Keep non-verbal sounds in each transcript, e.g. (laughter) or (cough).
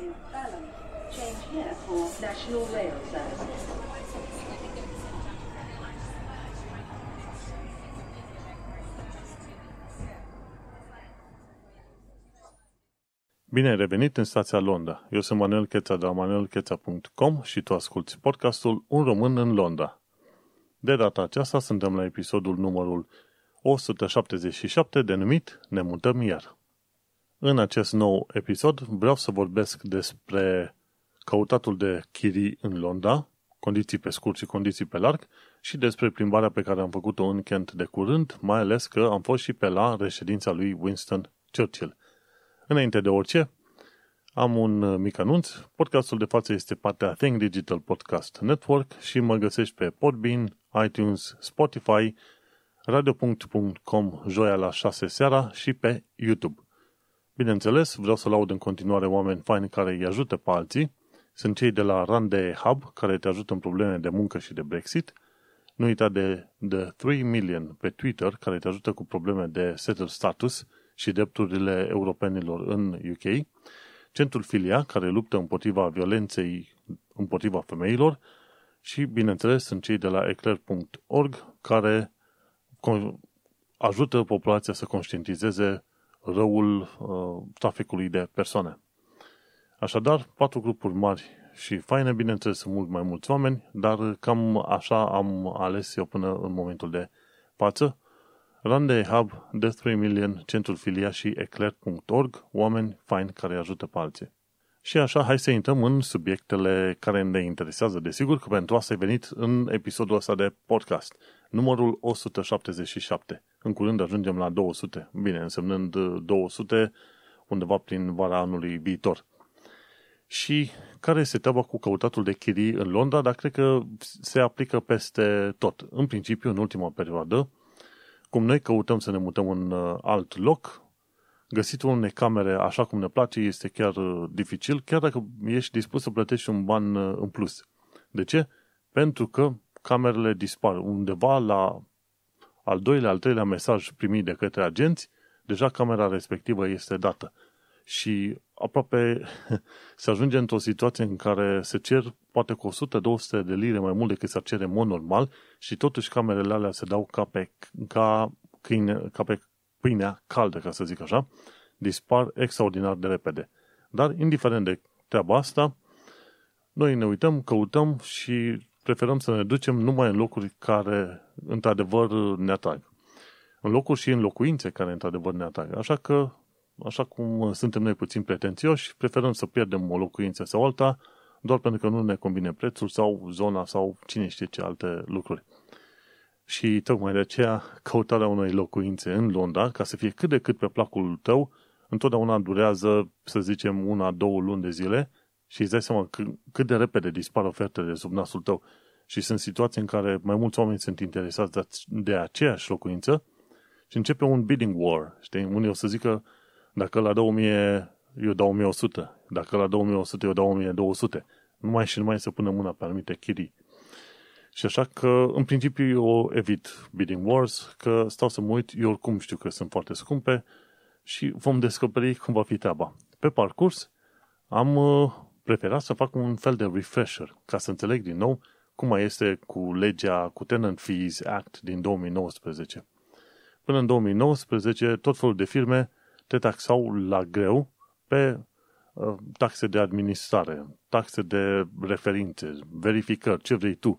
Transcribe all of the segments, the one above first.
is balance. Change here for National Rail Service. Bine ai revenit în stația Londra. Eu sunt Manuel Cheța de la manuelcheța.com și tu asculti podcastul Un român în Londra. De data aceasta suntem la episodul numărul 177 denumit Ne mutăm iar. În acest nou episod vreau să vorbesc despre căutatul de chirii în Londra, condiții pe scurt și condiții pe larg și despre plimbarea pe care am făcut-o în Kent de curând, mai ales că am fost și pe la reședința lui Winston Churchill – Înainte de orice, am un uh, mic anunț. Podcastul de față este partea Think Digital Podcast Network și mă găsești pe Podbean, iTunes, Spotify, radio.com joia la 6 seara și pe YouTube. Bineînțeles, vreau să laud în continuare oameni faini care îi ajută pe alții. Sunt cei de la Rande Hub, care te ajută în probleme de muncă și de Brexit. Nu uita de The 3 Million pe Twitter, care te ajută cu probleme de settled status și drepturile europenilor în UK, Centrul Filia, care luptă împotriva violenței împotriva femeilor și, bineînțeles, sunt cei de la eclair.org care ajută populația să conștientizeze răul uh, traficului de persoane. Așadar, patru grupuri mari și faine, bineînțeles, sunt mult mai mulți oameni, dar cam așa am ales eu până în momentul de față. Rande Hub, The 3 Million, Centrul Filia și Eclair.org, oameni faini care ajută pe alții. Și așa, hai să intrăm în subiectele care ne interesează. Desigur că pentru asta ai venit în episodul ăsta de podcast, numărul 177. În curând ajungem la 200, bine, însemnând 200 undeva prin vara anului viitor. Și care este treaba cu căutatul de chirii în Londra, dar cred că se aplică peste tot. În principiu, în ultima perioadă, cum noi căutăm să ne mutăm în uh, alt loc, găsitul unei camere așa cum ne place este chiar uh, dificil, chiar dacă ești dispus să plătești un ban uh, în plus. De ce? Pentru că camerele dispar. Undeva la al doilea, al treilea mesaj primit de către agenți, deja camera respectivă este dată. Și aproape (laughs) se ajunge într-o situație în care se cer poate cu 100-200 de lire mai mult decât s-ar cere în mod normal și totuși camerele alea se dau ca pe, ca, câine, ca pe pâinea caldă, ca să zic așa, dispar extraordinar de repede. Dar, indiferent de treaba asta, noi ne uităm, căutăm și preferăm să ne ducem numai în locuri care, într-adevăr, ne atrag. În locuri și în locuințe care, într-adevăr, ne atrag. Așa că așa cum suntem noi puțin pretențioși, preferăm să pierdem o locuință sau alta, doar pentru că nu ne convine prețul sau zona sau cine știe ce alte lucruri. Și tocmai de aceea, căutarea unei locuințe în Londra, ca să fie cât de cât pe placul tău, întotdeauna durează, să zicem, una, două luni de zile și îți dai seama cât de repede dispar ofertele sub nasul tău. Și sunt situații în care mai mulți oameni sunt interesați de aceeași locuință și începe un bidding war. Știi? Unii o să zică, dacă la 2000 eu dau 1100, dacă la 2100 eu dau 1200, numai și numai să pună mâna pe anumite chirii. Și așa că, în principiu, eu evit bidding wars, că stau să mă uit, eu oricum știu că sunt foarte scumpe și vom descoperi cum va fi treaba. Pe parcurs, am uh, preferat să fac un fel de refresher, ca să înțeleg din nou cum mai este cu legea, cu Tenant Fees Act din 2019. Până în 2019, tot felul de firme te taxau la greu pe uh, taxe de administrare, taxe de referințe, verificări, ce vrei tu.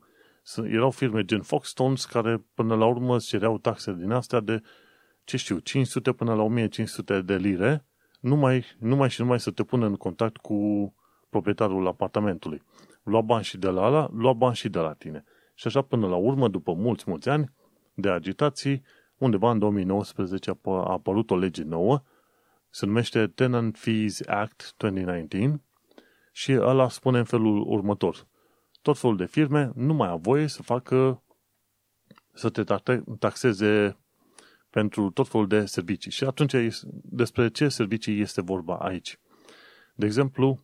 Erau firme gen Foxtons care până la urmă îți cereau taxe din astea de, ce știu, 500 până la 1500 de lire, numai, numai și numai să te pună în contact cu proprietarul apartamentului. Lua bani și de la ala, lua bani și de la tine. Și așa până la urmă, după mulți, mulți ani de agitații, undeva în 2019 a apărut o lege nouă se numește Tenant Fees Act 2019 și ăla spune în felul următor. Tot felul de firme nu mai au voie să facă să te taxeze pentru tot felul de servicii. Și atunci despre ce servicii este vorba aici? De exemplu,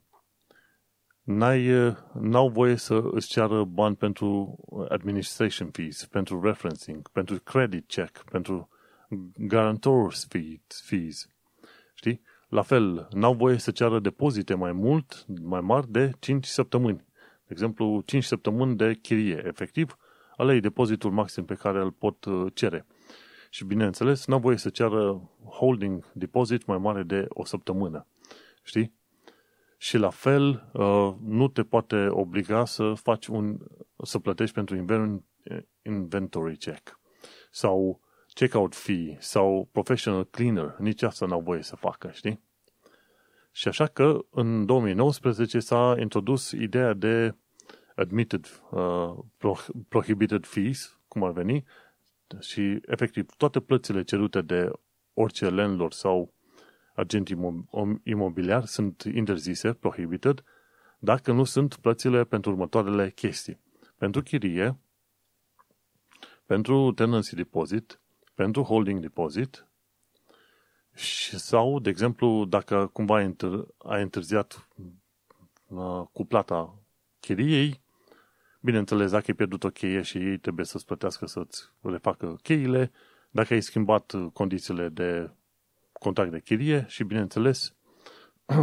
n-ai, n-au voie să îți ceară bani pentru administration fees, pentru referencing, pentru credit check, pentru guarantors fees, La fel, n-au voie să ceară depozite mai mult, mai mari de 5 săptămâni. De exemplu, 5 săptămâni de chirie, efectiv, ăla e depozitul maxim pe care îl pot uh, cere. Și bineînțeles, n-au voie să ceară holding deposit mai mare de o săptămână. Știi? Și la fel, uh, nu te poate obliga să faci un, să plătești pentru inventory check sau checkout fee sau professional cleaner. Nici asta n-au voie să facă, știi? Și așa că în 2019 s-a introdus ideea de admitted uh, prohibited fees, cum ar veni, și efectiv toate plățile cerute de orice landlord sau agent imobiliar sunt interzise, prohibited, dacă nu sunt plățile pentru următoarele chestii. Pentru chirie, pentru tenancy deposit, pentru holding deposit și, sau, de exemplu, dacă cumva ai, întâr- ai întârziat uh, cu plata chiriei, bineînțeles, dacă ai pierdut o cheie și ei trebuie să-ți plătească să-ți refacă cheile, dacă ai schimbat condițiile de contract de chirie și, bineînțeles, (clears throat)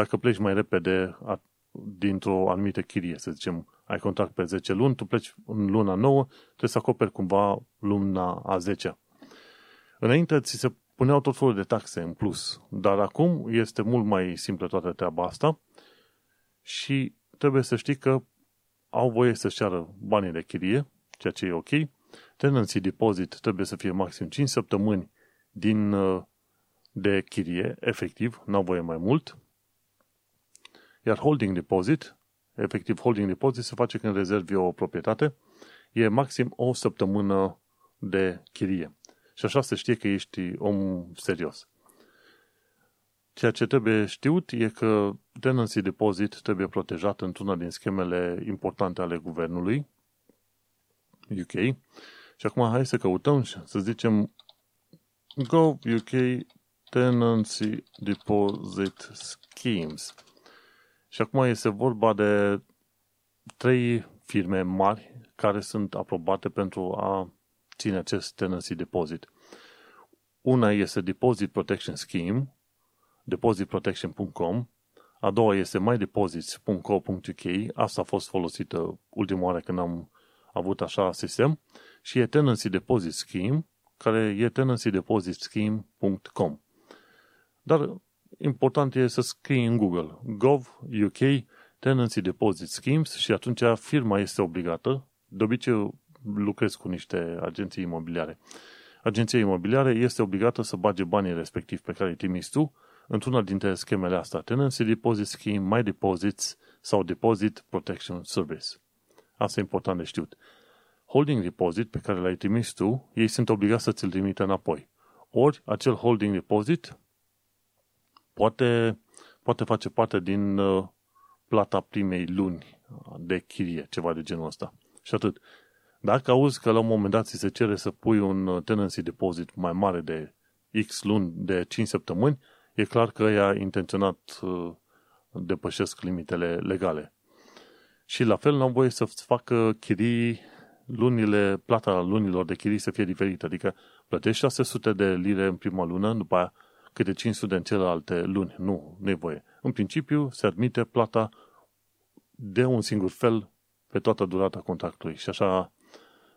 dacă pleci mai repede dintr-o anumită chirie, să zicem, ai contract pe 10 luni, tu pleci în luna 9, trebuie să acoperi cumva luna a 10 Înainte ți se puneau tot felul de taxe în plus, dar acum este mult mai simplă toată treaba asta și trebuie să știi că au voie să-și ceară banii de chirie, ceea ce e ok. Tenancy deposit trebuie să fie maxim 5 săptămâni din, uh, de chirie, efectiv, n-au voie mai mult. Iar holding deposit, efectiv holding deposit se face când rezervi o proprietate, e maxim o săptămână de chirie. Și așa se știe că ești om serios. Ceea ce trebuie știut e că tenancy deposit trebuie protejat într-una din schemele importante ale guvernului UK. Și acum hai să căutăm și să zicem Gov UK Tenancy Deposit Schemes. Și acum este vorba de trei firme mari care sunt aprobate pentru a ține acest tenancy deposit. Una este Deposit Protection Scheme, depositprotection.com, a doua este mydeposits.co.uk, asta a fost folosită ultima oară când am avut așa sistem, și e Tenancy Deposit Scheme, care e tenancydepositscheme.com. Dar important e să scrii în Google gov UK Tenancy Deposit Schemes și atunci firma este obligată, de obicei lucrez cu niște agenții imobiliare. Agenția imobiliare este obligată să bage banii respectiv pe care îi trimiți tu într-una dintre schemele astea, Tenancy Deposit Scheme, My Deposits sau Deposit Protection Service. Asta e important de știut. Holding deposit pe care l-ai trimis tu, ei sunt obligați să ți-l trimite înapoi. Ori acel holding deposit poate, poate face parte din uh, plata primei luni de chirie, ceva de genul ăsta. Și atât. Dacă auzi că la un moment dat ți se cere să pui un uh, tenancy deposit mai mare de X luni, de 5 săptămâni, e clar că ea intenționat uh, depășesc limitele legale. Și la fel n-am voie să facă chirii lunile, plata lunilor de chirii să fie diferită. Adică plătești 600 de lire în prima lună, după aia câte 500 în celelalte luni. Nu, nu e voie. În principiu se admite plata de un singur fel pe toată durata contractului și așa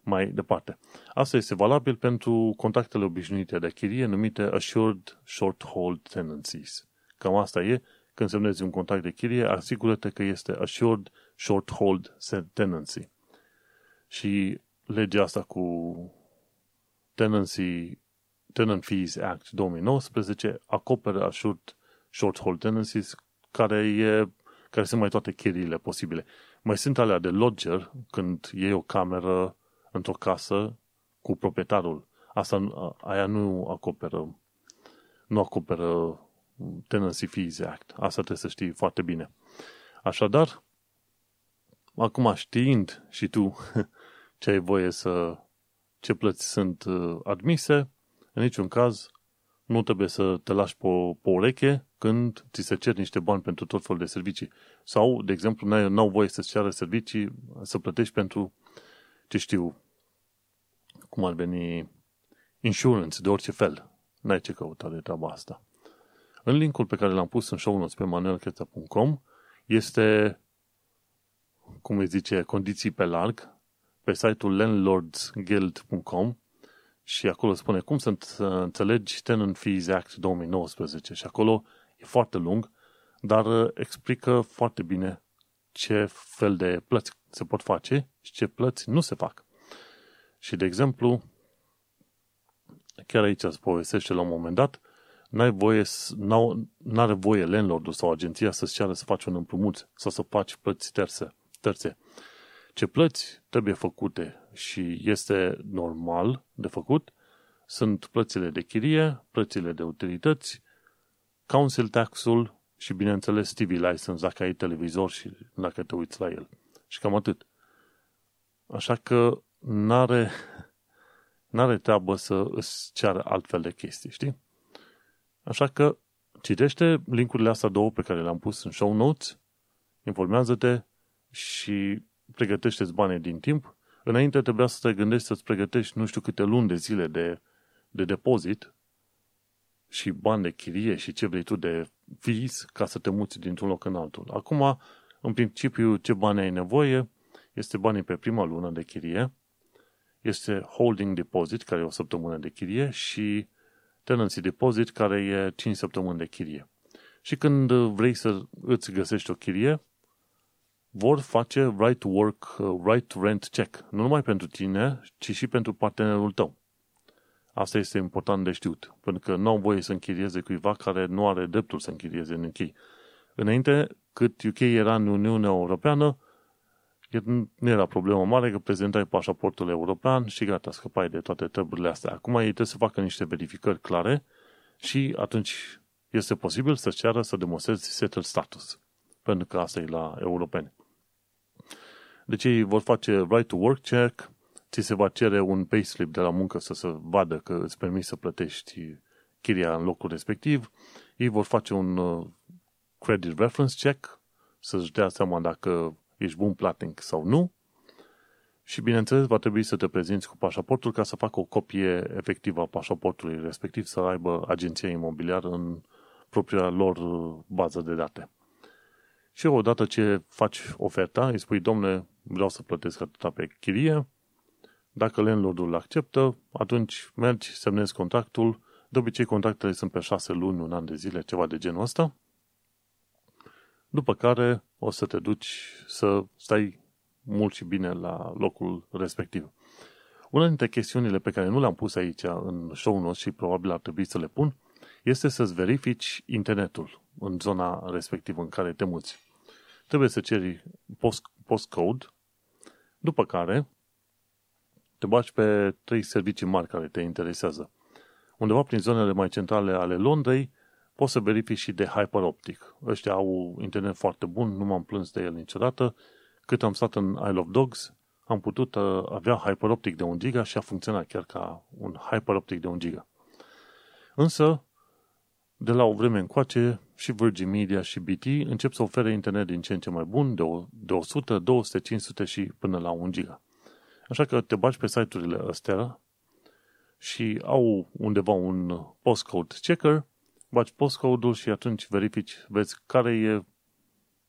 mai departe. Asta este valabil pentru contractele obișnuite de chirie numite Assured Short Hold Tenancies. Cam asta e, când semnezi un contract de chirie, asigură-te că este Assured Short Hold Tenancy. Și legea asta cu Tenancy, Tenant Fees Act 2019 acoperă Assured Short Hold Tenancies care, e, care sunt mai toate chiriile posibile. Mai sunt alea de lodger, când iei o cameră într-o casă cu proprietarul. Asta, aia nu acoperă, nu acoperă Tenancy Fees Act. Asta trebuie să știi foarte bine. Așadar, acum știind și tu (laughs) ce ai voie să, ce plăți sunt uh, admise, în niciun caz nu trebuie să te lași pe, pe ureche când ți se cer niște bani pentru tot felul de servicii. Sau, de exemplu, nu au voie să-ți ceară servicii, să plătești pentru ce știu, cum ar veni insurance de orice fel. N-ai ce căuta de treaba asta. În linkul pe care l-am pus în show notes pe manuelcheța.com este, cum îi zice, condiții pe larg, pe site-ul landlordsguild.com și acolo spune cum să înțelegi Tenant Fees Act 2019 și acolo e foarte lung, dar uh, explică foarte bine ce fel de plăți se pot face și ce plăți nu se fac. Și, de exemplu, chiar aici se povestește la un moment dat, n-ai voie, n-are voie landlordul sau agenția să-ți ceară să faci un împrumut sau să faci plăți terțe. terțe. Ce plăți trebuie făcute și este normal de făcut sunt plățile de chirie, plățile de utilități, council tax-ul și, bineînțeles, TV license dacă ai televizor și dacă te uiți la el. Și cam atât. Așa că n-are, (laughs) n-are treabă să îți ceară altfel de chestii, știi? Așa că citește linkurile astea două pe care le-am pus în show notes, informează-te și pregătește-ți banii din timp. Înainte trebuia să te gândești să-ți pregătești nu știu câte luni de zile de, de depozit și bani de chirie și ce vrei tu de fees ca să te muți dintr-un loc în altul. Acum, în principiu, ce bani ai nevoie este banii pe prima lună de chirie, este holding deposit, care e o săptămână de chirie, și tenancy deposit, care e 5 săptămâni de chirie. Și când vrei să îți găsești o chirie, vor face right to work, right to rent check. Nu numai pentru tine, ci și pentru partenerul tău. Asta este important de știut, pentru că nu au voie să închirieze cuiva care nu are dreptul să închirieze în UK. Înainte, cât UK era în Uniunea Europeană, nu era problemă mare că prezentai pașaportul european și gata, scăpai de toate treburile astea. Acum ei trebuie să facă niște verificări clare și atunci este posibil să ceară să demonstrezi settled status. Pentru că asta e la europeni. Deci ei vor face right to work check, ți se va cere un payslip de la muncă să se vadă că îți permis să plătești chiria în locul respectiv. Ei vor face un uh, credit reference check, să-și dea seama dacă ești bun platnic sau nu. Și bineînțeles va trebui să te prezinți cu pașaportul ca să facă o copie efectivă a pașaportului respectiv, să aibă agenția imobiliară în propria lor uh, bază de date. Și odată ce faci oferta, îi spui, domne, vreau să plătesc atâta pe chirie, dacă landlordul acceptă, atunci mergi, semnezi contractul. De obicei, contractele sunt pe șase luni, un an de zile, ceva de genul ăsta. După care o să te duci să stai mult și bine la locul respectiv. Una dintre chestiunile pe care nu le-am pus aici în show notes și probabil ar trebui să le pun, este să-ți verifici internetul în zona respectivă în care te muți. Trebuie să ceri post, postcode, după care te bagi pe trei servicii mari care te interesează. Undeva prin zonele mai centrale ale Londrei, poți să verifici și de Hyperoptic. Ăștia au internet foarte bun, nu m-am plâns de el niciodată. Cât am stat în Isle of Dogs, am putut uh, avea Hyperoptic de 1 giga și a funcționat chiar ca un Hyperoptic de 1 giga. Însă, de la o vreme încoace, și Virgin Media și BT încep să ofere internet din ce în ce mai bun, de 100, 200, 500 și până la 1 giga. Așa că te bagi pe site-urile astea și au undeva un postcode checker, bagi postcode-ul și atunci verifici, vezi care e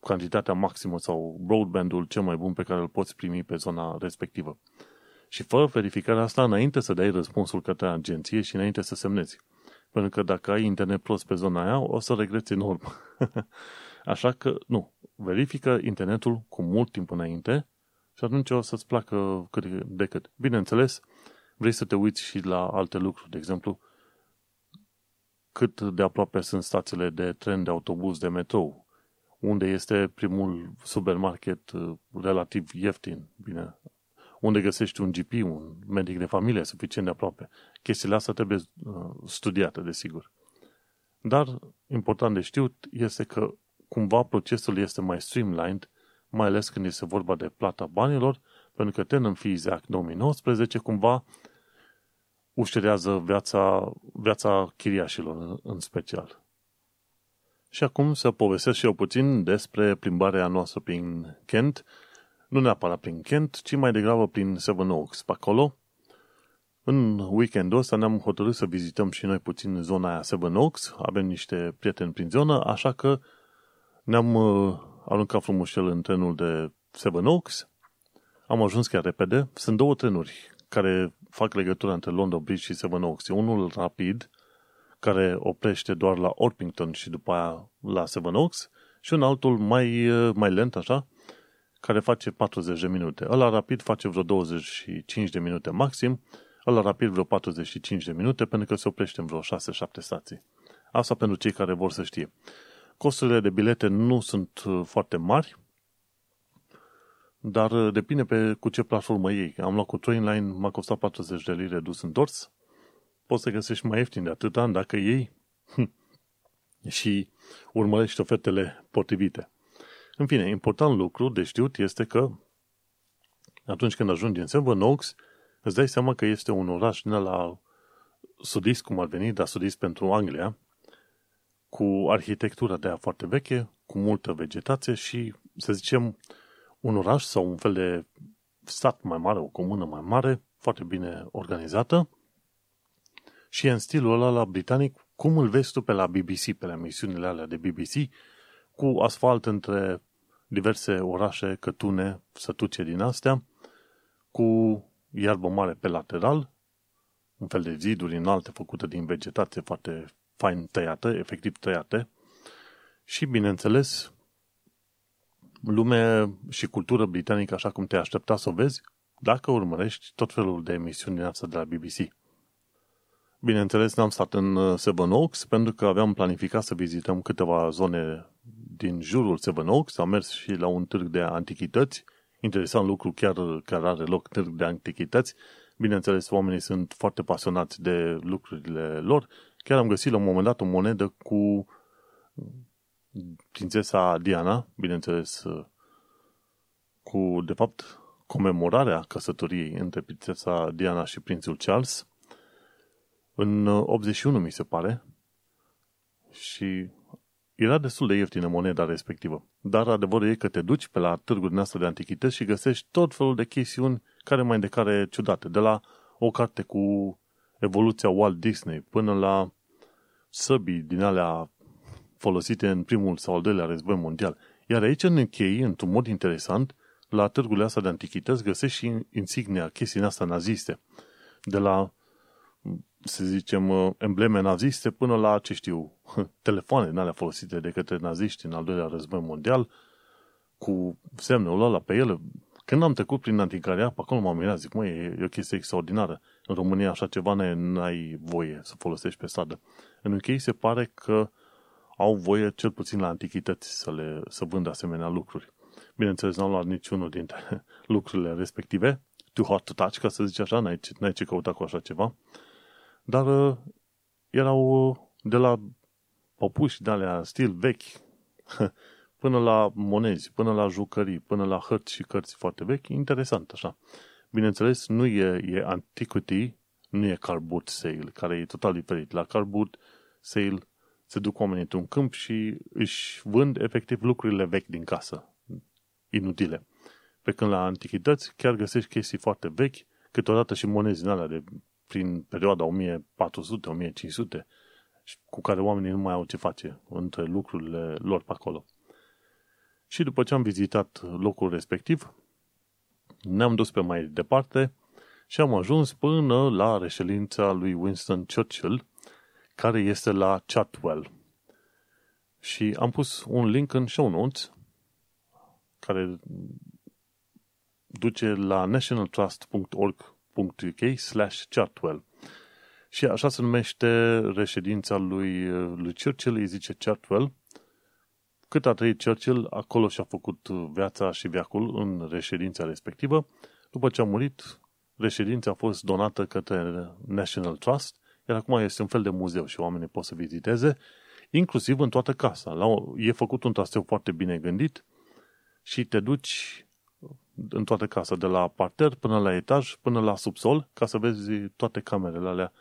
cantitatea maximă sau broadband-ul cel mai bun pe care îl poți primi pe zona respectivă. Și fă verificarea asta înainte să dai răspunsul către agenție și înainte să semnezi. Pentru că dacă ai internet plus pe zona aia, o să regreți enorm. (laughs) Așa că, nu, verifică internetul cu mult timp înainte și atunci o să-ți placă cât de cât. Bineînțeles, vrei să te uiți și la alte lucruri, de exemplu, cât de aproape sunt stațiile de tren, de autobuz, de metrou, unde este primul supermarket uh, relativ ieftin, bine, unde găsești un GP, un medic de familie suficient de aproape. Chestiile astea trebuie uh, studiate, desigur. Dar, important de știut este că cumva procesul este mai streamlined mai ales când este vorba de plata banilor, pentru că Tenant Fees Act 2019 cumva ușurează viața, viața chiriașilor în special. Și acum să povestesc și eu puțin despre plimbarea noastră prin Kent, nu neapărat prin Kent, ci mai degrabă prin Seven Oaks. Pe acolo, În weekendul ăsta ne-am hotărât să vizităm și noi puțin zona aia Seven Oaks, avem niște prieteni prin zonă, așa că ne-am uh, aruncat frumușel în trenul de Seven Oaks, am ajuns chiar repede, sunt două trenuri care fac legătura între London Bridge și Seven Oaks. E unul rapid, care oprește doar la Orpington și după aia la Seven Oaks, și un altul mai, mai lent, așa, care face 40 de minute. Ăla rapid face vreo 25 de minute maxim, ăla rapid vreo 45 de minute, pentru că se oprește în vreo 6-7 stații. Asta pentru cei care vor să știe. Costurile de bilete nu sunt uh, foarte mari, dar uh, depinde pe cu ce platformă ei. Am luat cu Trainline, m-a costat 40 de lire dus întors. Poți să găsești mai ieftin de atât ani dacă ei (laughs) și urmărești ofertele potrivite. În fine, important lucru de știut este că atunci când ajungi în Seven Oaks, îți dai seama că este un oraș din la sudist, cum ar veni, dar sudist pentru Anglia, cu arhitectura de aia foarte veche, cu multă vegetație și, să zicem, un oraș sau un fel de stat mai mare, o comună mai mare, foarte bine organizată și în stilul ăla la britanic, cum îl vezi tu pe la BBC, pe la emisiunile alea de BBC, cu asfalt între diverse orașe, cătune, sătuce din astea, cu iarbă mare pe lateral, un fel de ziduri înalte făcute din vegetație foarte fain tăiată, efectiv tăiate, și, bineînțeles, lume și cultură britanică așa cum te aștepta să o vezi dacă urmărești tot felul de emisiuni din asta de la BBC. Bineînțeles, n-am stat în uh, Seven Oaks pentru că aveam planificat să vizităm câteva zone din jurul Seven Oaks. Am mers și la un târg de antichități. Interesant lucru, chiar, chiar are loc târg de antichități. Bineînțeles, oamenii sunt foarte pasionați de lucrurile lor. Chiar am găsit la un moment dat o monedă cu prințesa Diana, bineînțeles, cu, de fapt, comemorarea căsătoriei între prințesa Diana și prințul Charles, în 81, mi se pare, și era destul de ieftină moneda respectivă. Dar adevărul e că te duci pe la târguri noastre de antichități și găsești tot felul de chestiuni care mai de care ciudate. De la o carte cu evoluția Walt Disney până la săbii din alea folosite în primul sau al doilea război mondial. Iar aici, în închei, într-un mod interesant, la târgurile astea de antichități găsești și insignia, chestii astea naziste. De la, să zicem, embleme naziste până la, ce știu, (laughs) telefoane din alea folosite de către naziști în al doilea război mondial, cu semnul ăla pe ele. Când am trecut prin anticaria, pe acolo m-am mirat, zic, măi, e, e o chestie extraordinară. În România așa ceva n-ai voie să folosești pe stradă. În închei se pare că au voie, cel puțin la antichități, să, le, să vândă asemenea lucruri. Bineînțeles, n-au luat niciunul dintre (laughs) lucrurile respective, too hot to touch, ca să zici așa, n-ai, n-ai ce căuta cu așa ceva, dar uh, erau uh, de la popuși de alea stil vechi, (laughs) până la monezi, până la jucării, până la hărți și cărți foarte vechi, interesant așa. Bineînțeles, nu e, e antiquity, nu e cardboard sale, care e total diferit. La cardboard sale se duc oamenii într-un câmp și își vând efectiv lucrurile vechi din casă, inutile. Pe când la antichități chiar găsești chestii foarte vechi, câteodată și monezi din alea de prin perioada 1400-1500, cu care oamenii nu mai au ce face între lucrurile lor pe acolo. Și după ce am vizitat locul respectiv, ne-am dus pe mai departe și am ajuns până la reședința lui Winston Churchill, care este la Chatwell. Și am pus un link în show notes care duce la nationaltrust.org.uk slash Chartwell. Și așa se numește reședința lui, lui Churchill, îi zice Chartwell. Cât a trăit Churchill, acolo și-a făcut viața și viacul în reședința respectivă. După ce a murit, reședința a fost donată către National Trust iar acum este un fel de muzeu și oamenii pot să viziteze, inclusiv în toată casa. La o, e făcut un traseu foarte bine gândit și te duci în toată casa, de la parter până la etaj, până la subsol, ca să vezi toate camerele alea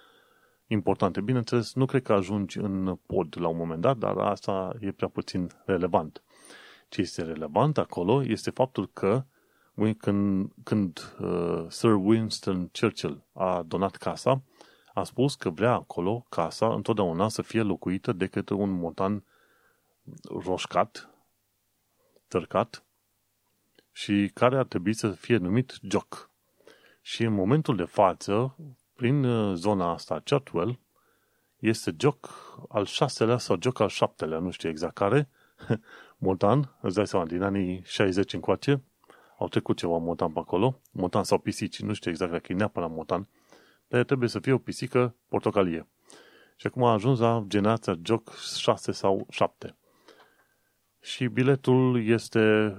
importante. Bineînțeles, nu cred că ajungi în pod la un moment dat, dar asta e prea puțin relevant. Ce este relevant acolo este faptul că când, când uh, Sir Winston Churchill a donat casa, a spus că vrea acolo casa întotdeauna să fie locuită de către un montan roșcat, tărcat, și care ar trebui să fie numit Jock. Și în momentul de față, prin uh, zona asta, Chartwell, este Jock al șaselea sau Jock al șaptelea, nu știu exact care, (laughs) Montan, îți dai seama, din anii 60 încoace, au trecut ceva Montan pe acolo, Montan sau pisici, nu știu exact dacă e neapărat Montan, dar trebuie să fie o pisică portocalie. Și acum a ajuns la generația Jock 6 sau 7. Și biletul este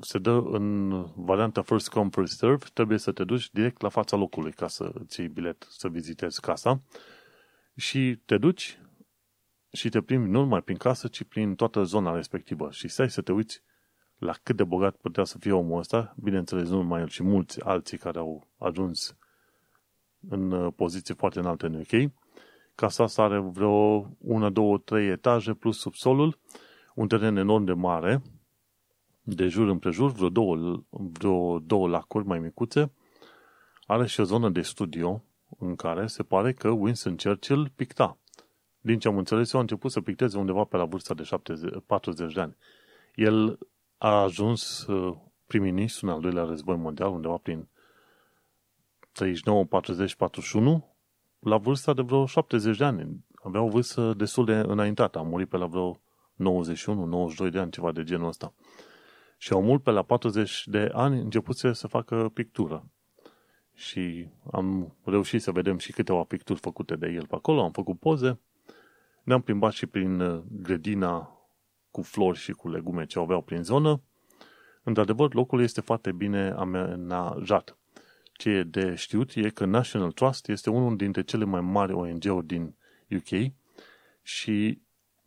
se dă în varianta first come, first serve, trebuie să te duci direct la fața locului ca să îți iei bilet să vizitezi casa. Și te duci și te plimbi nu numai prin casă, ci prin toată zona respectivă. Și stai să te uiți la cât de bogat putea să fie omul ăsta, bineînțeles nu numai el, și mulți alții care au ajuns în uh, poziții foarte înalte în UK. Casa asta are vreo 1, 2, 3 etaje plus subsolul, un teren enorm de mare, de jur împrejur, vreo două, vreo două lacuri mai micuțe, are și o zonă de studio în care se pare că Winston Churchill picta. Din ce am înțeles, eu a început să picteze undeva pe la vârsta de 70, 40 de ani. El a ajuns uh, prim-ministru în al doilea război mondial, undeva prin 39, 40, 41, la vârsta de vreo 70 de ani. Avea o vârstă destul de înaintată. A murit pe la vreo 91, 92 de ani, ceva de genul ăsta. Și au mult pe la 40 de ani început să facă pictură. Și am reușit să vedem și câteva picturi făcute de el pe acolo, am făcut poze, ne-am plimbat și prin uh, grădina cu flori și cu legume ce aveau prin zonă. Într-adevăr, locul este foarte bine amenajat. Ce e de știut e că National Trust este unul dintre cele mai mari ONG-uri din UK și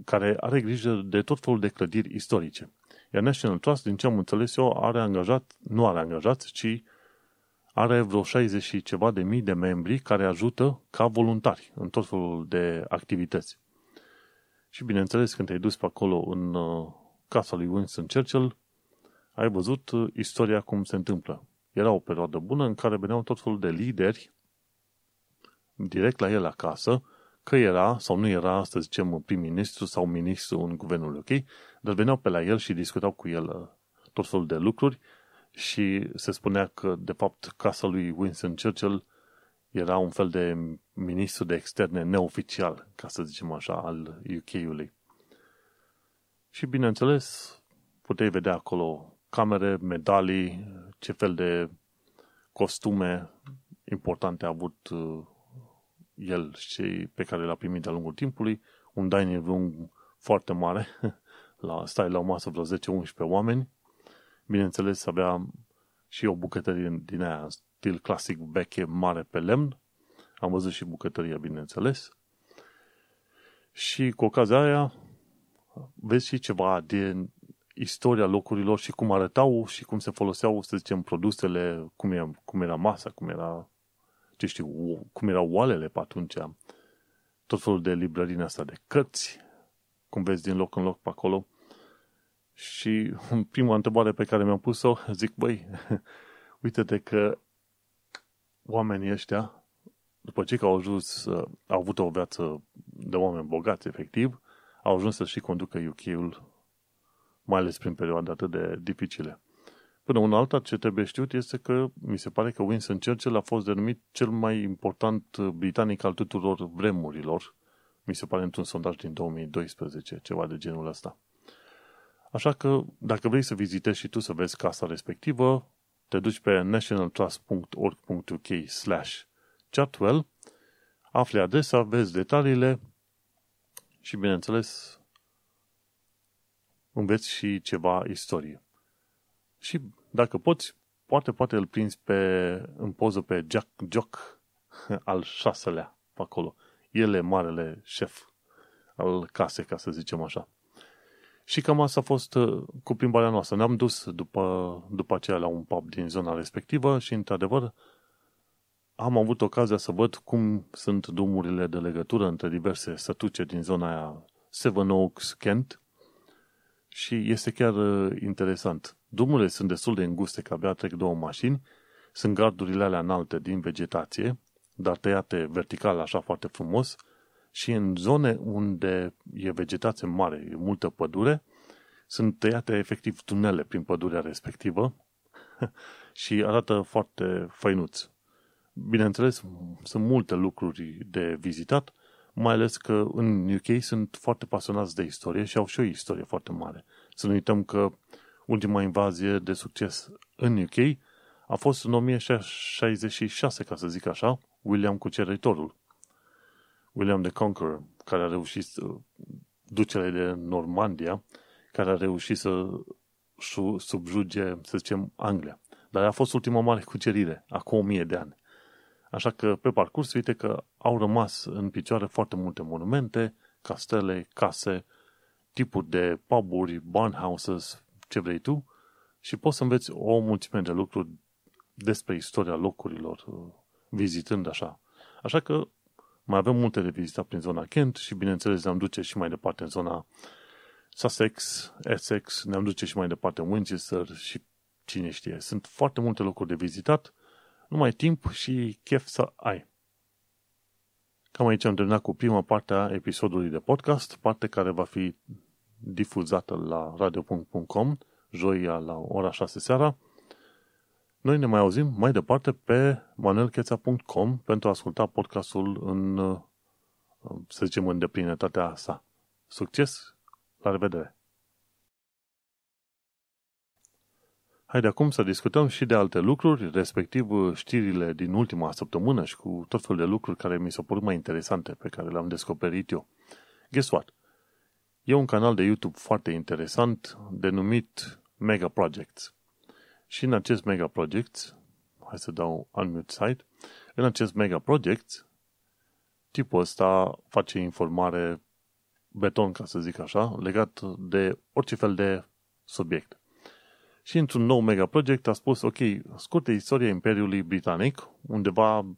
care are grijă de tot felul de clădiri istorice. Iar National Trust, din ce am înțeles eu, are angajat, nu are angajat, ci are vreo 60 și ceva de mii de membri care ajută ca voluntari în tot felul de activități. Și bineînțeles, când te-ai dus pe acolo în uh, casa lui Winston Churchill, ai văzut uh, istoria cum se întâmplă. Era o perioadă bună în care veneau tot felul de lideri direct la el acasă, că era sau nu era, să zicem, prim-ministru sau ministru în guvernul ok, dar veneau pe la el și discutau cu el uh, tot felul de lucruri și se spunea că, de fapt, casa lui Winston Churchill era un fel de ministru de externe neoficial, ca să zicem așa, al UK-ului. Și, bineînțeles, puteai vedea acolo camere, medalii, ce fel de costume importante a avut uh, el și pe care l-a primit de-a lungul timpului, un dining room foarte mare, (laughs) la, stai la o masă vreo 10-11 oameni, bineînțeles avea și o bucătărie din aia, stil clasic veche, mare pe lemn, am văzut și bucătăria, bineînțeles, și cu ocazia aia vezi și ceva din istoria locurilor și cum arătau și cum se foloseau, să zicem, produsele, cum era, cum era masa, cum era ce știu, cum erau oalele pe atunci, tot felul de librării asta de cărți, cum vezi din loc în loc pe acolo. Și prima întrebare pe care mi-am pus-o, zic, băi, (laughs) uite-te că oamenii ăștia, după ce că au ajuns, au avut o viață de oameni bogați, efectiv, au ajuns să și conducă UK-ul, mai ales prin perioade atât de dificile. Până un alta, ce trebuie știut este că mi se pare că Winston Churchill a fost denumit cel mai important britanic al tuturor vremurilor. Mi se pare într-un sondaj din 2012, ceva de genul ăsta. Așa că, dacă vrei să vizitezi și tu să vezi casa respectivă, te duci pe nationaltrust.org.uk slash chatwell, afli adresa, vezi detaliile și, bineînțeles, înveți și ceva istorie. Și dacă poți, poate, poate îl prinzi pe, în poză pe Jack Jock (laughs) al șaselea pe acolo. El e marele șef al casei, ca să zicem așa. Și cam asta a fost uh, cu plimbarea noastră. Ne-am dus după, după aceea la un pub din zona respectivă și, într-adevăr, am avut ocazia să văd cum sunt drumurile de legătură între diverse sătuce din zona aia Seven Oaks, Kent, Și este chiar uh, interesant. Drumurile sunt destul de înguste, că abia trec două mașini, sunt gardurile alea înalte din vegetație, dar tăiate vertical așa foarte frumos și în zone unde e vegetație mare, e multă pădure, sunt tăiate efectiv tunele prin pădurea respectivă (laughs) și arată foarte făinuț. Bineînțeles, sunt multe lucruri de vizitat, mai ales că în UK sunt foarte pasionați de istorie și au și o istorie foarte mare. Să nu uităm că ultima invazie de succes în UK a fost în 1066, ca să zic așa, William Cuceritorul. William the Conqueror, care a reușit ducele de Normandia, care a reușit să subjuge, să zicem, Anglia. Dar a fost ultima mare cucerire, acum o mie de ani. Așa că pe parcurs, uite că au rămas în picioare foarte multe monumente, castele, case, tipuri de puburi, barnhouses, ce vrei tu, și poți să înveți o mulțime de lucruri despre istoria locurilor, uh, vizitând așa. Așa că mai avem multe de vizitat prin zona Kent și, bineînțeles, ne-am duce și mai departe în zona Sussex, Essex, ne-am duce și mai departe în Winchester și cine știe. Sunt foarte multe locuri de vizitat, numai timp și chef să ai. Cam aici am terminat cu prima parte a episodului de podcast, parte care va fi difuzată la radio.com joia la ora 6 seara. Noi ne mai auzim mai departe pe manuelcheța.com pentru a asculta podcastul în, să zicem, în deplinătatea sa. Succes! La revedere! Haide acum să discutăm și de alte lucruri, respectiv știrile din ultima săptămână și cu tot felul de lucruri care mi s-au părut mai interesante, pe care le-am descoperit eu. Guess what? E un canal de YouTube foarte interesant denumit Mega Projects. Și în acest Mega Projects, hai să dau unmute site, în acest Mega Projects, tipul ăsta face informare beton, ca să zic așa, legat de orice fel de subiect. Și într-un nou mega project a spus, ok, scurtă istoria Imperiului Britanic, undeva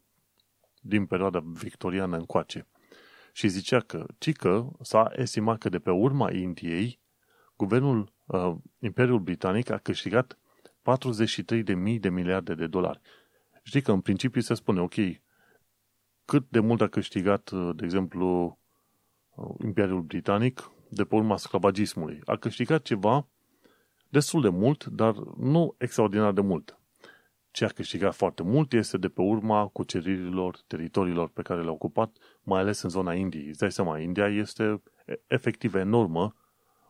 din perioada victoriană încoace. Și zicea că, cică s-a estimat că de pe urma Indiei, guvernul, uh, Imperiul Britanic a câștigat 43.000 de miliarde de dolari. Știi că în principiu se spune, ok, cât de mult a câștigat, uh, de exemplu, uh, Imperiul Britanic de pe urma sclavagismului. A câștigat ceva destul de mult, dar nu extraordinar de mult. Ce a câștigat foarte mult este de pe urma cuceririlor teritoriilor pe care le-a ocupat, mai ales în zona Indiei. Îți dai seama, India este efectiv enormă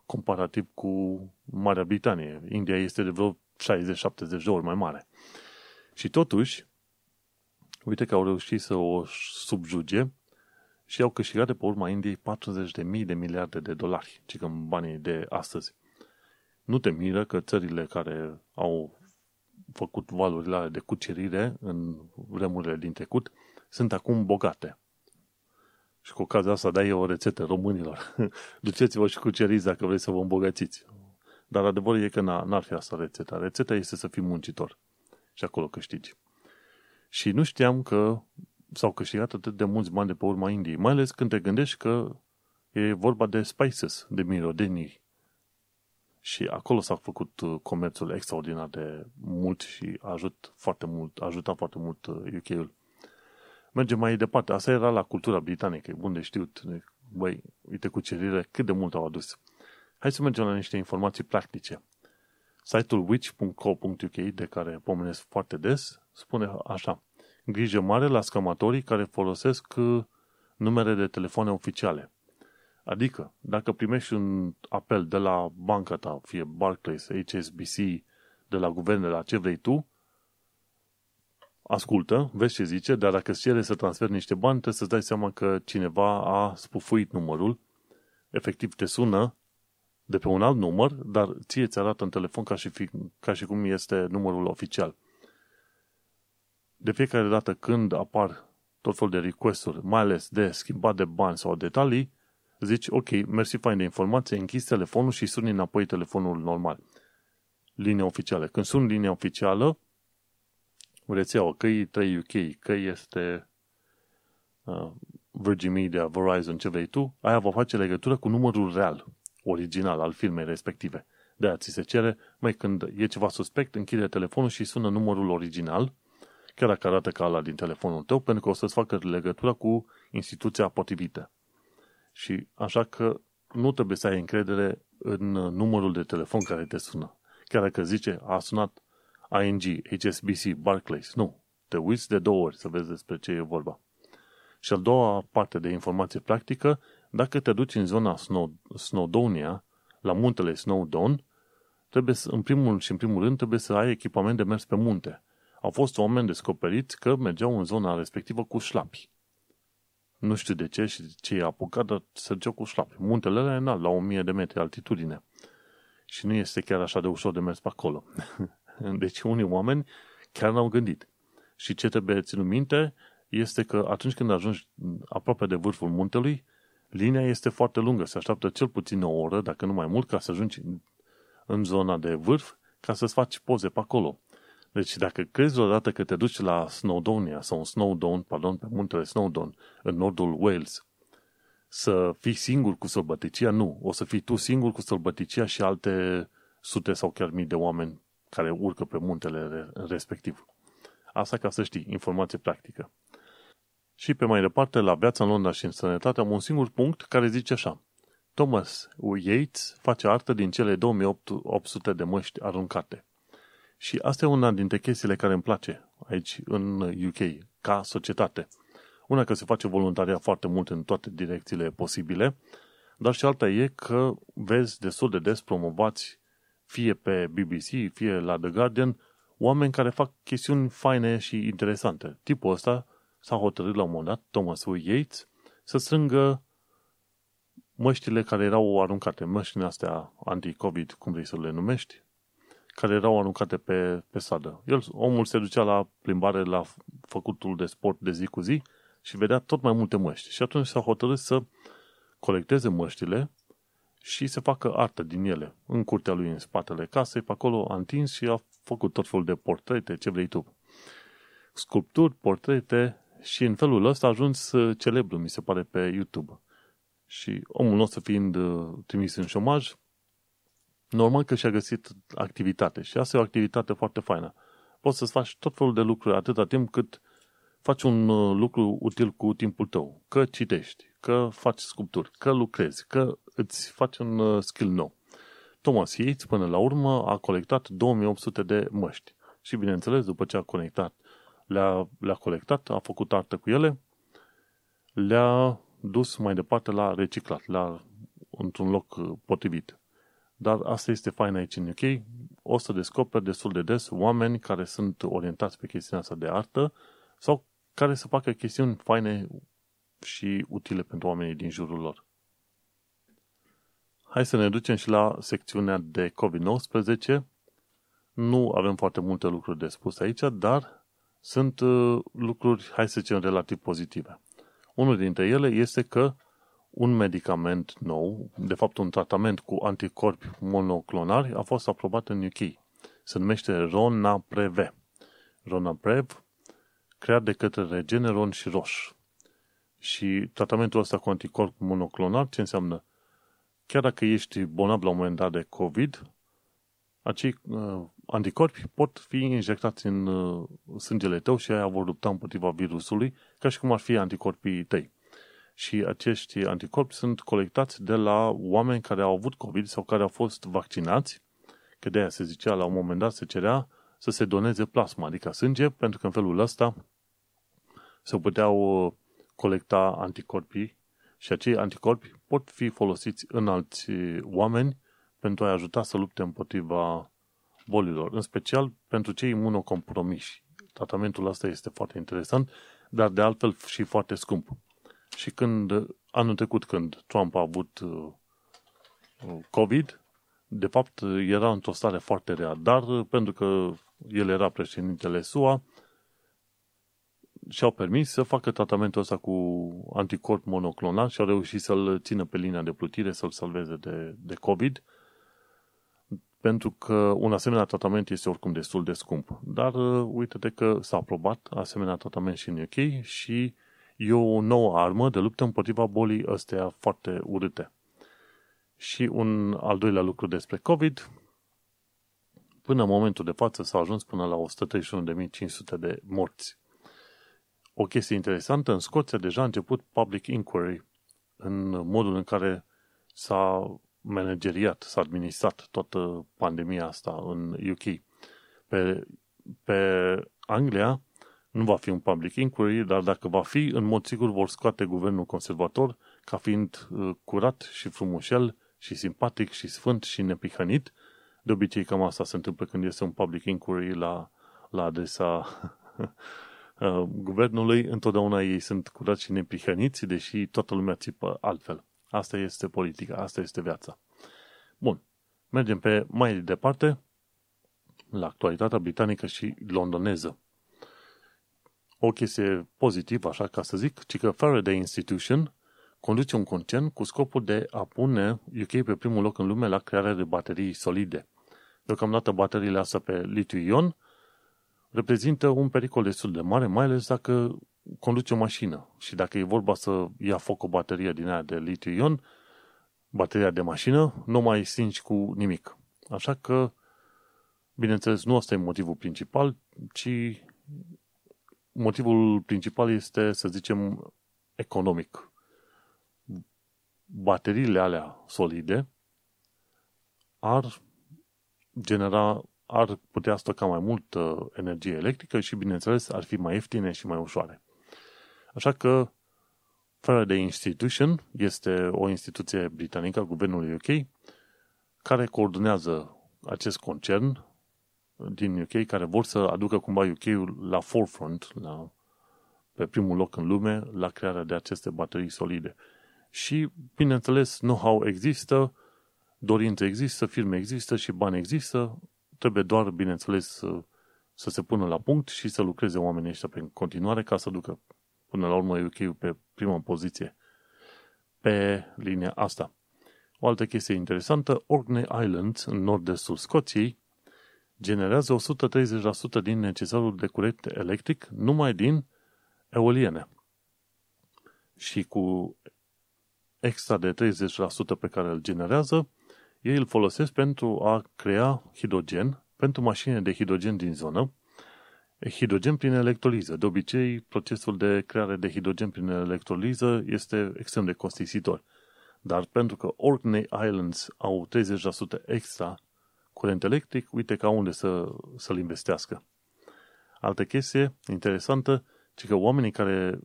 comparativ cu Marea Britanie. India este de vreo 60-70 de ori mai mare. Și totuși, uite că au reușit să o subjuge și au câștigat de pe urma Indiei 40.000 de miliarde de dolari, ci că banii de astăzi. Nu te miră că țările care au făcut valurile de cucerire în vremurile din trecut sunt acum bogate. Și cu ocazia asta dai o rețetă românilor. (laughs) Duceți-vă și cuceriți dacă vreți să vă îmbogățiți. Dar adevărul e că n-ar fi asta rețeta. Rețeta este să fii muncitor. Și acolo câștigi. Și nu știam că s-au câștigat atât de mulți bani de pe urma Indiei. Mai ales când te gândești că e vorba de spices, de mirodenii. Și acolo s-a făcut uh, comerțul extraordinar de mult și a ajut foarte mult, a ajutat foarte mult UK-ul. Uh, Mergem mai departe. Asta era la cultura britanică. E bun de știut. Băi, uite cu cerire cât de mult au adus. Hai să mergem la niște informații practice. Site-ul witch.co.uk, de care pomenesc foarte des, spune așa. Grijă mare la scamatorii care folosesc uh, numere de telefoane oficiale. Adică, dacă primești un apel de la banca ta, fie Barclays, HSBC, de la guvern, de la ce vrei tu, ascultă, vezi ce zice, dar dacă îți cere să transferi niște bani, trebuie să-ți dai seama că cineva a spufuit numărul, efectiv te sună de pe un alt număr, dar ție ți arată în telefon ca și, fi, ca și cum este numărul oficial. De fiecare dată când apar tot fel de request-uri, mai ales de schimbat de bani sau detalii, zici, ok, mersi fain de informație, închizi telefonul și suni înapoi telefonul normal. Linia oficială. Când sun linia oficială, rețeaua, că e 3 UK, că este uh, Virgin Media, Verizon, ce vrei tu, aia va face legătură cu numărul real. original al firmei respective. De aia ți se cere, mai când e ceva suspect, închide telefonul și sună numărul original, chiar dacă arată ca ala din telefonul tău, pentru că o să-ți facă legătura cu instituția potrivită. Și așa că nu trebuie să ai încredere în numărul de telefon care te sună. Chiar dacă zice, a sunat ING, HSBC, Barclays. Nu. Te uiți de două ori să vezi despre ce e vorba. Și a doua parte de informație practică, dacă te duci în zona Snow, Snowdonia, la muntele Snowdon, trebuie să, în primul și în primul rând trebuie să ai echipament de mers pe munte. Au fost oameni descoperiți că mergeau în zona respectivă cu șlapi. Nu știu de ce și ce i-a apucat, dar se duceau cu șlapi. Muntele ăla e înalt, la 1000 de metri altitudine. Și nu este chiar așa de ușor de mers pe acolo. (laughs) Deci unii oameni chiar n-au gândit. Și ce trebuie ținut minte este că atunci când ajungi aproape de vârful muntelui, linia este foarte lungă. Se așteaptă cel puțin o oră, dacă nu mai mult, ca să ajungi în zona de vârf, ca să-ți faci poze pe acolo. Deci dacă crezi odată că te duci la Snowdonia sau în Snowdon, pardon, pe muntele Snowdon, în nordul Wales, să fii singur cu sălbăticia, nu. O să fii tu singur cu sălbăticia și alte sute sau chiar mii de oameni care urcă pe muntele respectiv. Asta ca să știi, informație practică. Și pe mai departe, la viața în Londra și în sănătate, am un singur punct care zice așa. Thomas Yates face artă din cele 2800 de măști aruncate. Și asta e una dintre chestiile care îmi place aici în UK, ca societate. Una că se face voluntariat foarte mult în toate direcțiile posibile, dar și alta e că vezi destul de des promovați fie pe BBC, fie la The Guardian, oameni care fac chestiuni faine și interesante. Tipul ăsta s-a hotărât la un moment dat, Thomas Yates, să strângă măștile care erau aruncate, măștile astea anti-COVID, cum vrei să le numești, care erau aruncate pe, pe sadă. El, omul se ducea la plimbare, la făcutul de sport de zi cu zi și vedea tot mai multe măști. Și atunci s-a hotărât să colecteze măștile și să facă artă din ele. În curtea lui, în spatele casei, pe acolo a întins și a făcut tot felul de portrete, ce vrei tu. Sculpturi, portrete și în felul ăsta a ajuns celebru, mi se pare, pe YouTube. Și omul nostru fiind uh, trimis în șomaj, normal că și-a găsit activitate. Și asta e o activitate foarte faină. Poți să-ți faci tot felul de lucruri atâta timp cât faci un uh, lucru util cu timpul tău. Că citești, că faci sculpturi, că lucrezi, că îți faci un uh, skill nou. Thomas Yates, până la urmă, a colectat 2800 de măști. Și, bineînțeles, după ce a conectat, le-a, le-a colectat, a făcut artă cu ele, le-a dus mai departe la reciclat, la, într-un loc uh, potrivit. Dar asta este fain aici în UK. O să descoperi destul de des oameni care sunt orientați pe chestiunea asta de artă sau care să facă chestiuni faine și utile pentru oamenii din jurul lor. Hai să ne ducem și la secțiunea de COVID-19. Nu avem foarte multe lucruri de spus aici, dar sunt uh, lucruri, hai să zicem, relativ pozitive. Unul dintre ele este că un medicament nou, de fapt un tratament cu anticorpi monoclonari, a fost aprobat în UK. Se numește Ronaprev. Ronaprev, creat de către Regeneron și Roche. Și tratamentul ăsta cu anticorp monoclonar, ce înseamnă? Chiar dacă ești bolnav la un moment dat de COVID, acei uh, anticorpi pot fi injectați în uh, sângele tău și aia vor lupta împotriva virusului, ca și cum ar fi anticorpii tăi. Și acești anticorpi sunt colectați de la oameni care au avut COVID sau care au fost vaccinați, că de aia se zicea la un moment dat se cerea să se doneze plasma, adică sânge, pentru că în felul ăsta se puteau uh, colecta anticorpii și acei anticorpi pot fi folosiți în alți oameni pentru a ajuta să lupte împotriva bolilor, în special pentru cei imunocompromiși. Tratamentul ăsta este foarte interesant, dar de altfel și foarte scump. Și când, anul trecut, când Trump a avut uh, COVID, de fapt era într-o stare foarte rea, dar pentru că el era președintele SUA, și-au permis să facă tratamentul ăsta cu anticorp monoclonal și au reușit să-l țină pe linia de plutire, să-l salveze de, de COVID, pentru că un asemenea tratament este oricum destul de scump. Dar uh, uite-te că s-a aprobat asemenea tratament și în UK și e o nouă armă de luptă împotriva bolii astea foarte urâte. Și un al doilea lucru despre COVID, până în momentul de față s-a ajuns până la 131.500 de morți. O chestie interesantă, în Scoția deja a început public inquiry în modul în care s-a manageriat, s-a administrat toată pandemia asta în UK. Pe, pe Anglia nu va fi un public inquiry, dar dacă va fi, în mod sigur vor scoate guvernul conservator ca fiind uh, curat și frumușel și simpatic și sfânt și nepihănit. De obicei cam asta se întâmplă când este un public inquiry la, la adresa (laughs) uh, guvernului. Întotdeauna ei sunt curați și nepihăniți, deși toată lumea țipă altfel. Asta este politica, asta este viața. Bun, mergem pe mai departe la actualitatea britanică și londoneză. O chestie pozitivă, așa ca să zic, ci că Faraday Institution conduce un concern cu scopul de a pune UK pe primul loc în lume la crearea de baterii solide. Deocamdată bateriile astea pe litiu-ion reprezintă un pericol destul de mare, mai ales dacă conduce o mașină și dacă e vorba să ia foc o baterie din aia de litiu-ion, bateria de mașină, nu mai stingi cu nimic. Așa că, bineînțeles, nu asta e motivul principal, ci motivul principal este, să zicem, economic. Bateriile alea solide ar genera, ar putea stoca mai multă energie electrică și, bineînțeles, ar fi mai ieftine și mai ușoare. Așa că Faraday Institution este o instituție britanică a guvernului UK care coordonează acest concern din UK care vor să aducă cumva UK-ul la forefront, la, pe primul loc în lume, la crearea de aceste baterii solide. Și, bineînțeles, know-how există, dorință există, firme există și bani există, trebuie doar, bineînțeles, să, să se pună la punct și să lucreze oamenii ăștia pe continuare ca să ducă până la urmă UK pe prima poziție pe linia asta. O altă chestie interesantă, Orkney Island, în nord-estul Scoției, generează 130% din necesarul de curent electric numai din eoliene. Și cu extra de 30% pe care îl generează, ei îl folosesc pentru a crea hidrogen pentru mașinile de hidrogen din zonă, hidrogen prin electroliză. De obicei, procesul de creare de hidrogen prin electroliză este extrem de costisitor. Dar pentru că Orkney Islands au 30% extra curent electric, uite ca unde să, să-l investească. Altă chestie interesantă, ci că oamenii care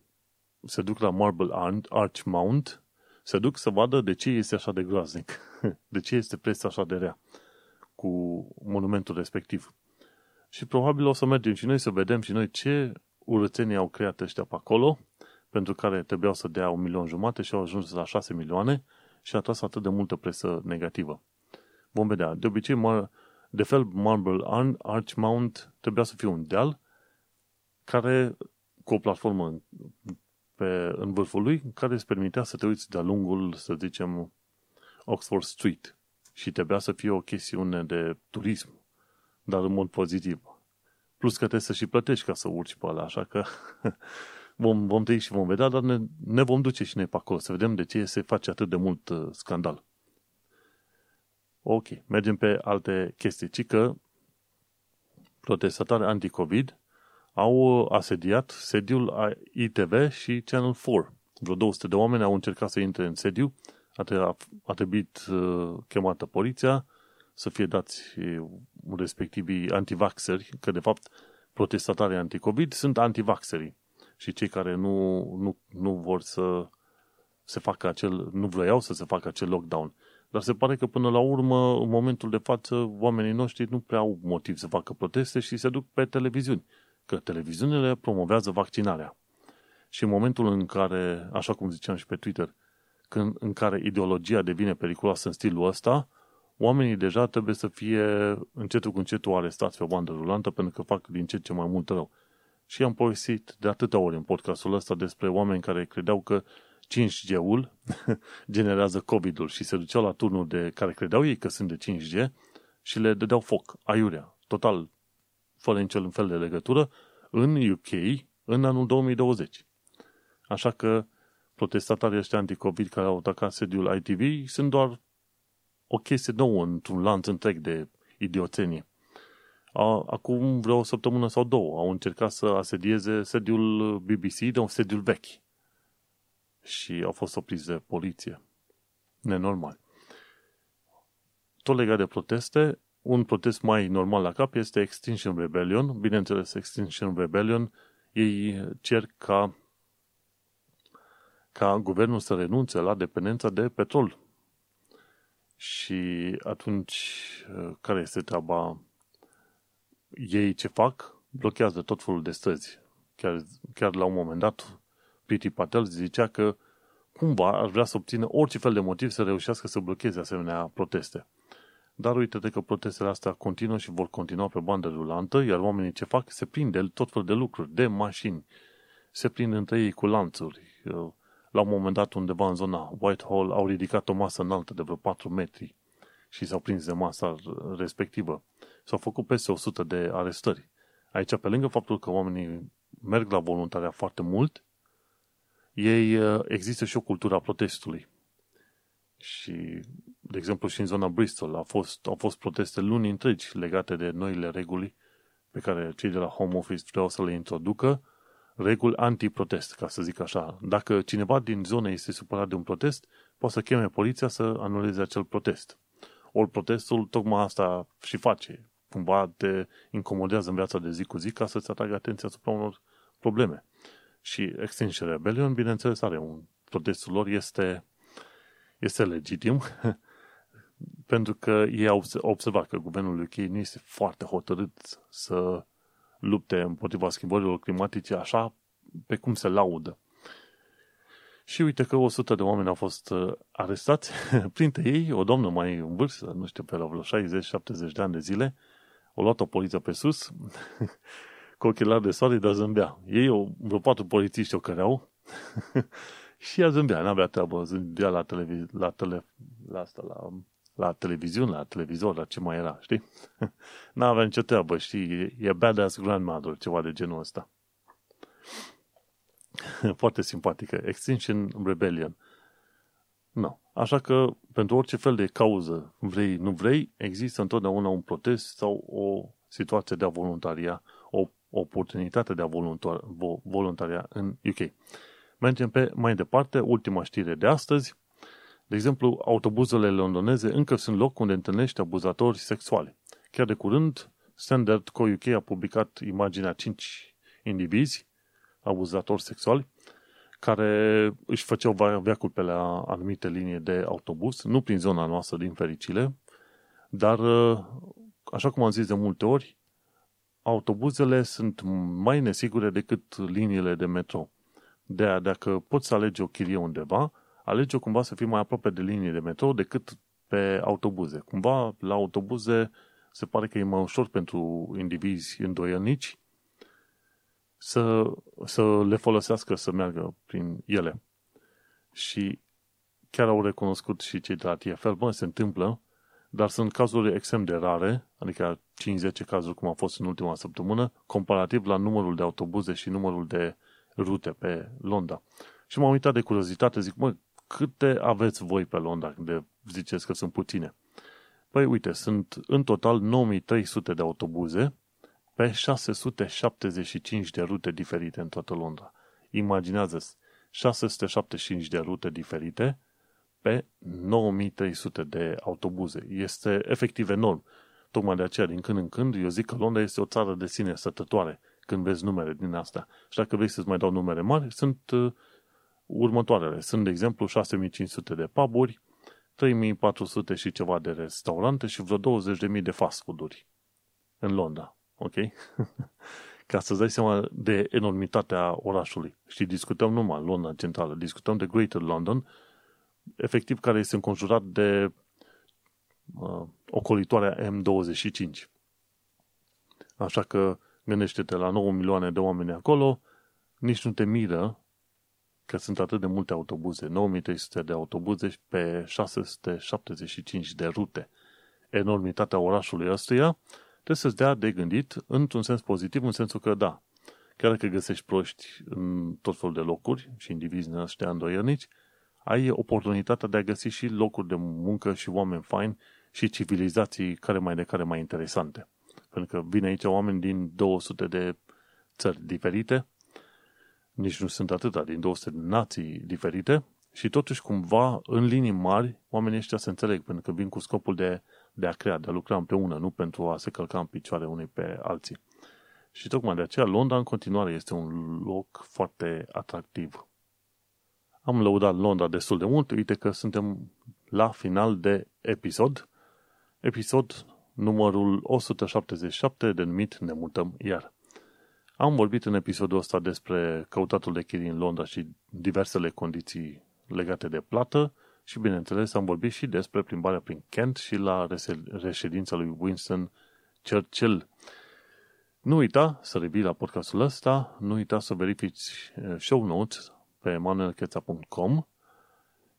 se duc la Marble Arch Mount se duc să vadă de ce este așa de groaznic, (laughs) de ce este preț așa de rea cu monumentul respectiv. Și probabil o să mergem și noi să vedem și noi ce urățenii au creat ăștia pe acolo, pentru care trebuiau să dea un milion jumate și au ajuns la 6 milioane și a tras atât de multă presă negativă. Vom vedea. De obicei, mar- de fel, Marble Arch Mount trebuia să fie un deal care, cu o platformă pe, în vârful lui, care îți permitea să te uiți de-a lungul, să zicem, Oxford Street. Și trebuia să fie o chestiune de turism, dar în mod pozitiv. Plus că trebuie să și plătești ca să urci pe ăla, așa că (laughs) vom, vom trăi și vom vedea, dar ne, ne vom duce și noi pe acolo, să vedem de ce se face atât de mult uh, scandal. Ok, mergem pe alte chestii. Ci că protestatari anti-COVID au asediat sediul ITV și Channel 4. Vreo 200 de oameni au încercat să intre în sediu, a, a trebuit uh, chemată poliția, să fie dați respectivii antivaxeri, că de fapt protestatarii anti-COVID sunt antivaxerii și cei care nu, nu, nu vor să se facă acel, nu vreau să se facă acel lockdown. Dar se pare că până la urmă, în momentul de față, oamenii noștri nu prea au motiv să facă proteste și se duc pe televiziuni. Că televiziunile promovează vaccinarea. Și în momentul în care, așa cum ziceam și pe Twitter, când, în care ideologia devine periculoasă în stilul ăsta, oamenii deja trebuie să fie încetul cu încetul arestați pe bandă rulantă pentru că fac din ce ce mai mult rău. Și am povestit de atâtea ori în podcastul ăsta despre oameni care credeau că 5G-ul (laughs) generează COVID-ul și se duceau la turnul de care credeau ei că sunt de 5G și le dădeau foc, aiurea, total, fără niciun fel de legătură, în UK în anul 2020. Așa că protestatarii ăștia anti-COVID care au atacat sediul ITV sunt doar o chestie nouă într-un lanț întreg de idioțenie. A, acum vreo o săptămână sau două au încercat să asedieze sediul BBC de un sediul vechi. Și au fost opriți de poliție. Nenormal. Tot legat de proteste, un protest mai normal la cap este Extinction Rebellion. Bineînțeles, Extinction Rebellion, ei cer ca, ca guvernul să renunțe la dependența de petrol. Și atunci, care este treaba? Ei ce fac? Blochează tot felul de străzi. Chiar, chiar la un moment dat, Piti Patel zicea că cumva ar vrea să obțină orice fel de motiv să reușească să blocheze asemenea proteste. Dar uite-te că protestele astea continuă și vor continua pe bandă rulantă, iar oamenii ce fac? Se prind de tot fel de lucruri, de mașini. Se prind între ei cu lanțuri. La un moment dat, undeva în zona Whitehall, au ridicat o masă înaltă de vreo 4 metri și s-au prins de masa respectivă. S-au făcut peste 100 de arestări. Aici, pe lângă faptul că oamenii merg la voluntariat foarte mult, ei există și o cultură a protestului. Și de exemplu, și în zona Bristol a fost, au fost proteste luni întregi legate de noile reguli pe care cei de la Home Office vreau să le introducă, reguli anti-protest, ca să zic așa. Dacă cineva din zonă este supărat de un protest, poate să cheme poliția să anuleze acel protest. Ori protestul tocmai asta și face. Cumva te incomodează în viața de zi cu zi ca să-ți atragă atenția asupra unor probleme. Și Extinction Rebellion, bineînțeles, are un protestul lor este, este legitim (laughs) pentru că ei au observat că guvernul UK nu este foarte hotărât să lupte împotriva schimbărilor climatice așa pe cum se laudă. Și uite că 100 de oameni au fost uh, arestați, (laughs) printre ei o doamnă mai în vârstă, nu știu, pe la vreo 60-70 de ani de zile, o luat o poliță pe sus, (laughs) cu ochelari de soare, dar zâmbea. Ei, o, vreo patru polițiști o căreau (laughs) și ea zâmbea, n-avea treabă, zâmbea la, televiz- la, tele, la asta, la la televiziune, la televizor, la ce mai era, știi? (laughs) N-avea nicio treabă, știi? E badass grandmother, ceva de genul ăsta. (laughs) Foarte simpatică. Extinction Rebellion. Nu. Așa că, pentru orice fel de cauză, vrei, nu vrei, există întotdeauna un protest sau o situație de a voluntaria, o oportunitate de a voluntaria în UK. Mergem pe mai departe, ultima știre de astăzi. De exemplu, autobuzele londoneze încă sunt loc unde întâlnești abuzatori sexuali. Chiar de curând, Standard Co. UK a publicat imaginea 5 indivizi, abuzatori sexuali, care își făceau veacul pe la anumite linii de autobuz, nu prin zona noastră, din fericire, dar, așa cum am zis de multe ori, autobuzele sunt mai nesigure decât liniile de metro. De aia, dacă poți să alegi o chirie undeva, alege cumva să fii mai aproape de linii de metrou decât pe autobuze. Cumva, la autobuze se pare că e mai ușor pentru indivizi îndoielnici să, să le folosească să meargă prin ele. Și chiar au recunoscut și cei de la TFL, bă, se întâmplă, dar sunt cazuri extrem de rare, adică 5-10 cazuri cum a fost în ultima săptămână, comparativ la numărul de autobuze și numărul de rute pe Londra. Și m-am uitat de curiozitate, zic, mă, câte aveți voi pe Londra de ziceți că sunt puține? Păi uite, sunt în total 9300 de autobuze pe 675 de rute diferite în toată Londra. Imaginează-ți, 675 de rute diferite pe 9300 de autobuze. Este efectiv enorm. Tocmai de aceea, din când în când, eu zic că Londra este o țară de sine stătătoare când vezi numere din asta. Și dacă vrei să-ți mai dau numere mari, sunt uh, următoarele. Sunt, de exemplu, 6500 de puburi, 3400 și ceva de restaurante și vreo 20.000 de fast food-uri în Londra. Ok? (laughs) Ca să-ți dai seama de enormitatea orașului. Și discutăm numai în Londra centrală, discutăm de Greater London, efectiv care este înconjurat de uh, ocolitoarea M25. Așa că gândește-te la 9 milioane de oameni acolo, nici nu te miră că sunt atât de multe autobuze, 9300 de autobuze pe 675 de rute. Enormitatea orașului ăstuia trebuie să-ți dea de gândit într-un sens pozitiv, în sensul că da, chiar dacă găsești proști în tot felul de locuri și indivizi din ăștia îndoielnici, ai oportunitatea de a găsi și locuri de muncă și oameni faini și civilizații care mai de care mai interesante. Pentru că vin aici oameni din 200 de țări diferite, nici nu sunt atâta, din 200 de nații diferite, și totuși cumva, în linii mari, oamenii ăștia se înțeleg, pentru că vin cu scopul de, de a crea, de a lucra împreună, nu pentru a se călca în picioare unii pe alții. Și tocmai de aceea Londra în continuare este un loc foarte atractiv. Am lăudat Londra destul de mult, uite că suntem la final de episod. Episod numărul 177 denumit Ne mutăm iar. Am vorbit în episodul ăsta despre căutatul de chirii în Londra și diversele condiții legate de plată și, bineînțeles, am vorbit și despre plimbarea prin Kent și la reședința lui Winston Churchill. Nu uita să revii la podcastul ăsta, nu uita să verifici eh, show notes pe manuelcheța.com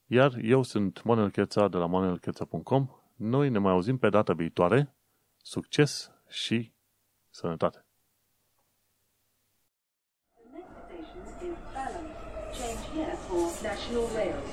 iar eu sunt Manuel Cheța de la manuelcheța.com. Noi ne mai auzim pe data viitoare. Succes și sănătate! The next station is Balham. Change here for National Rail Service.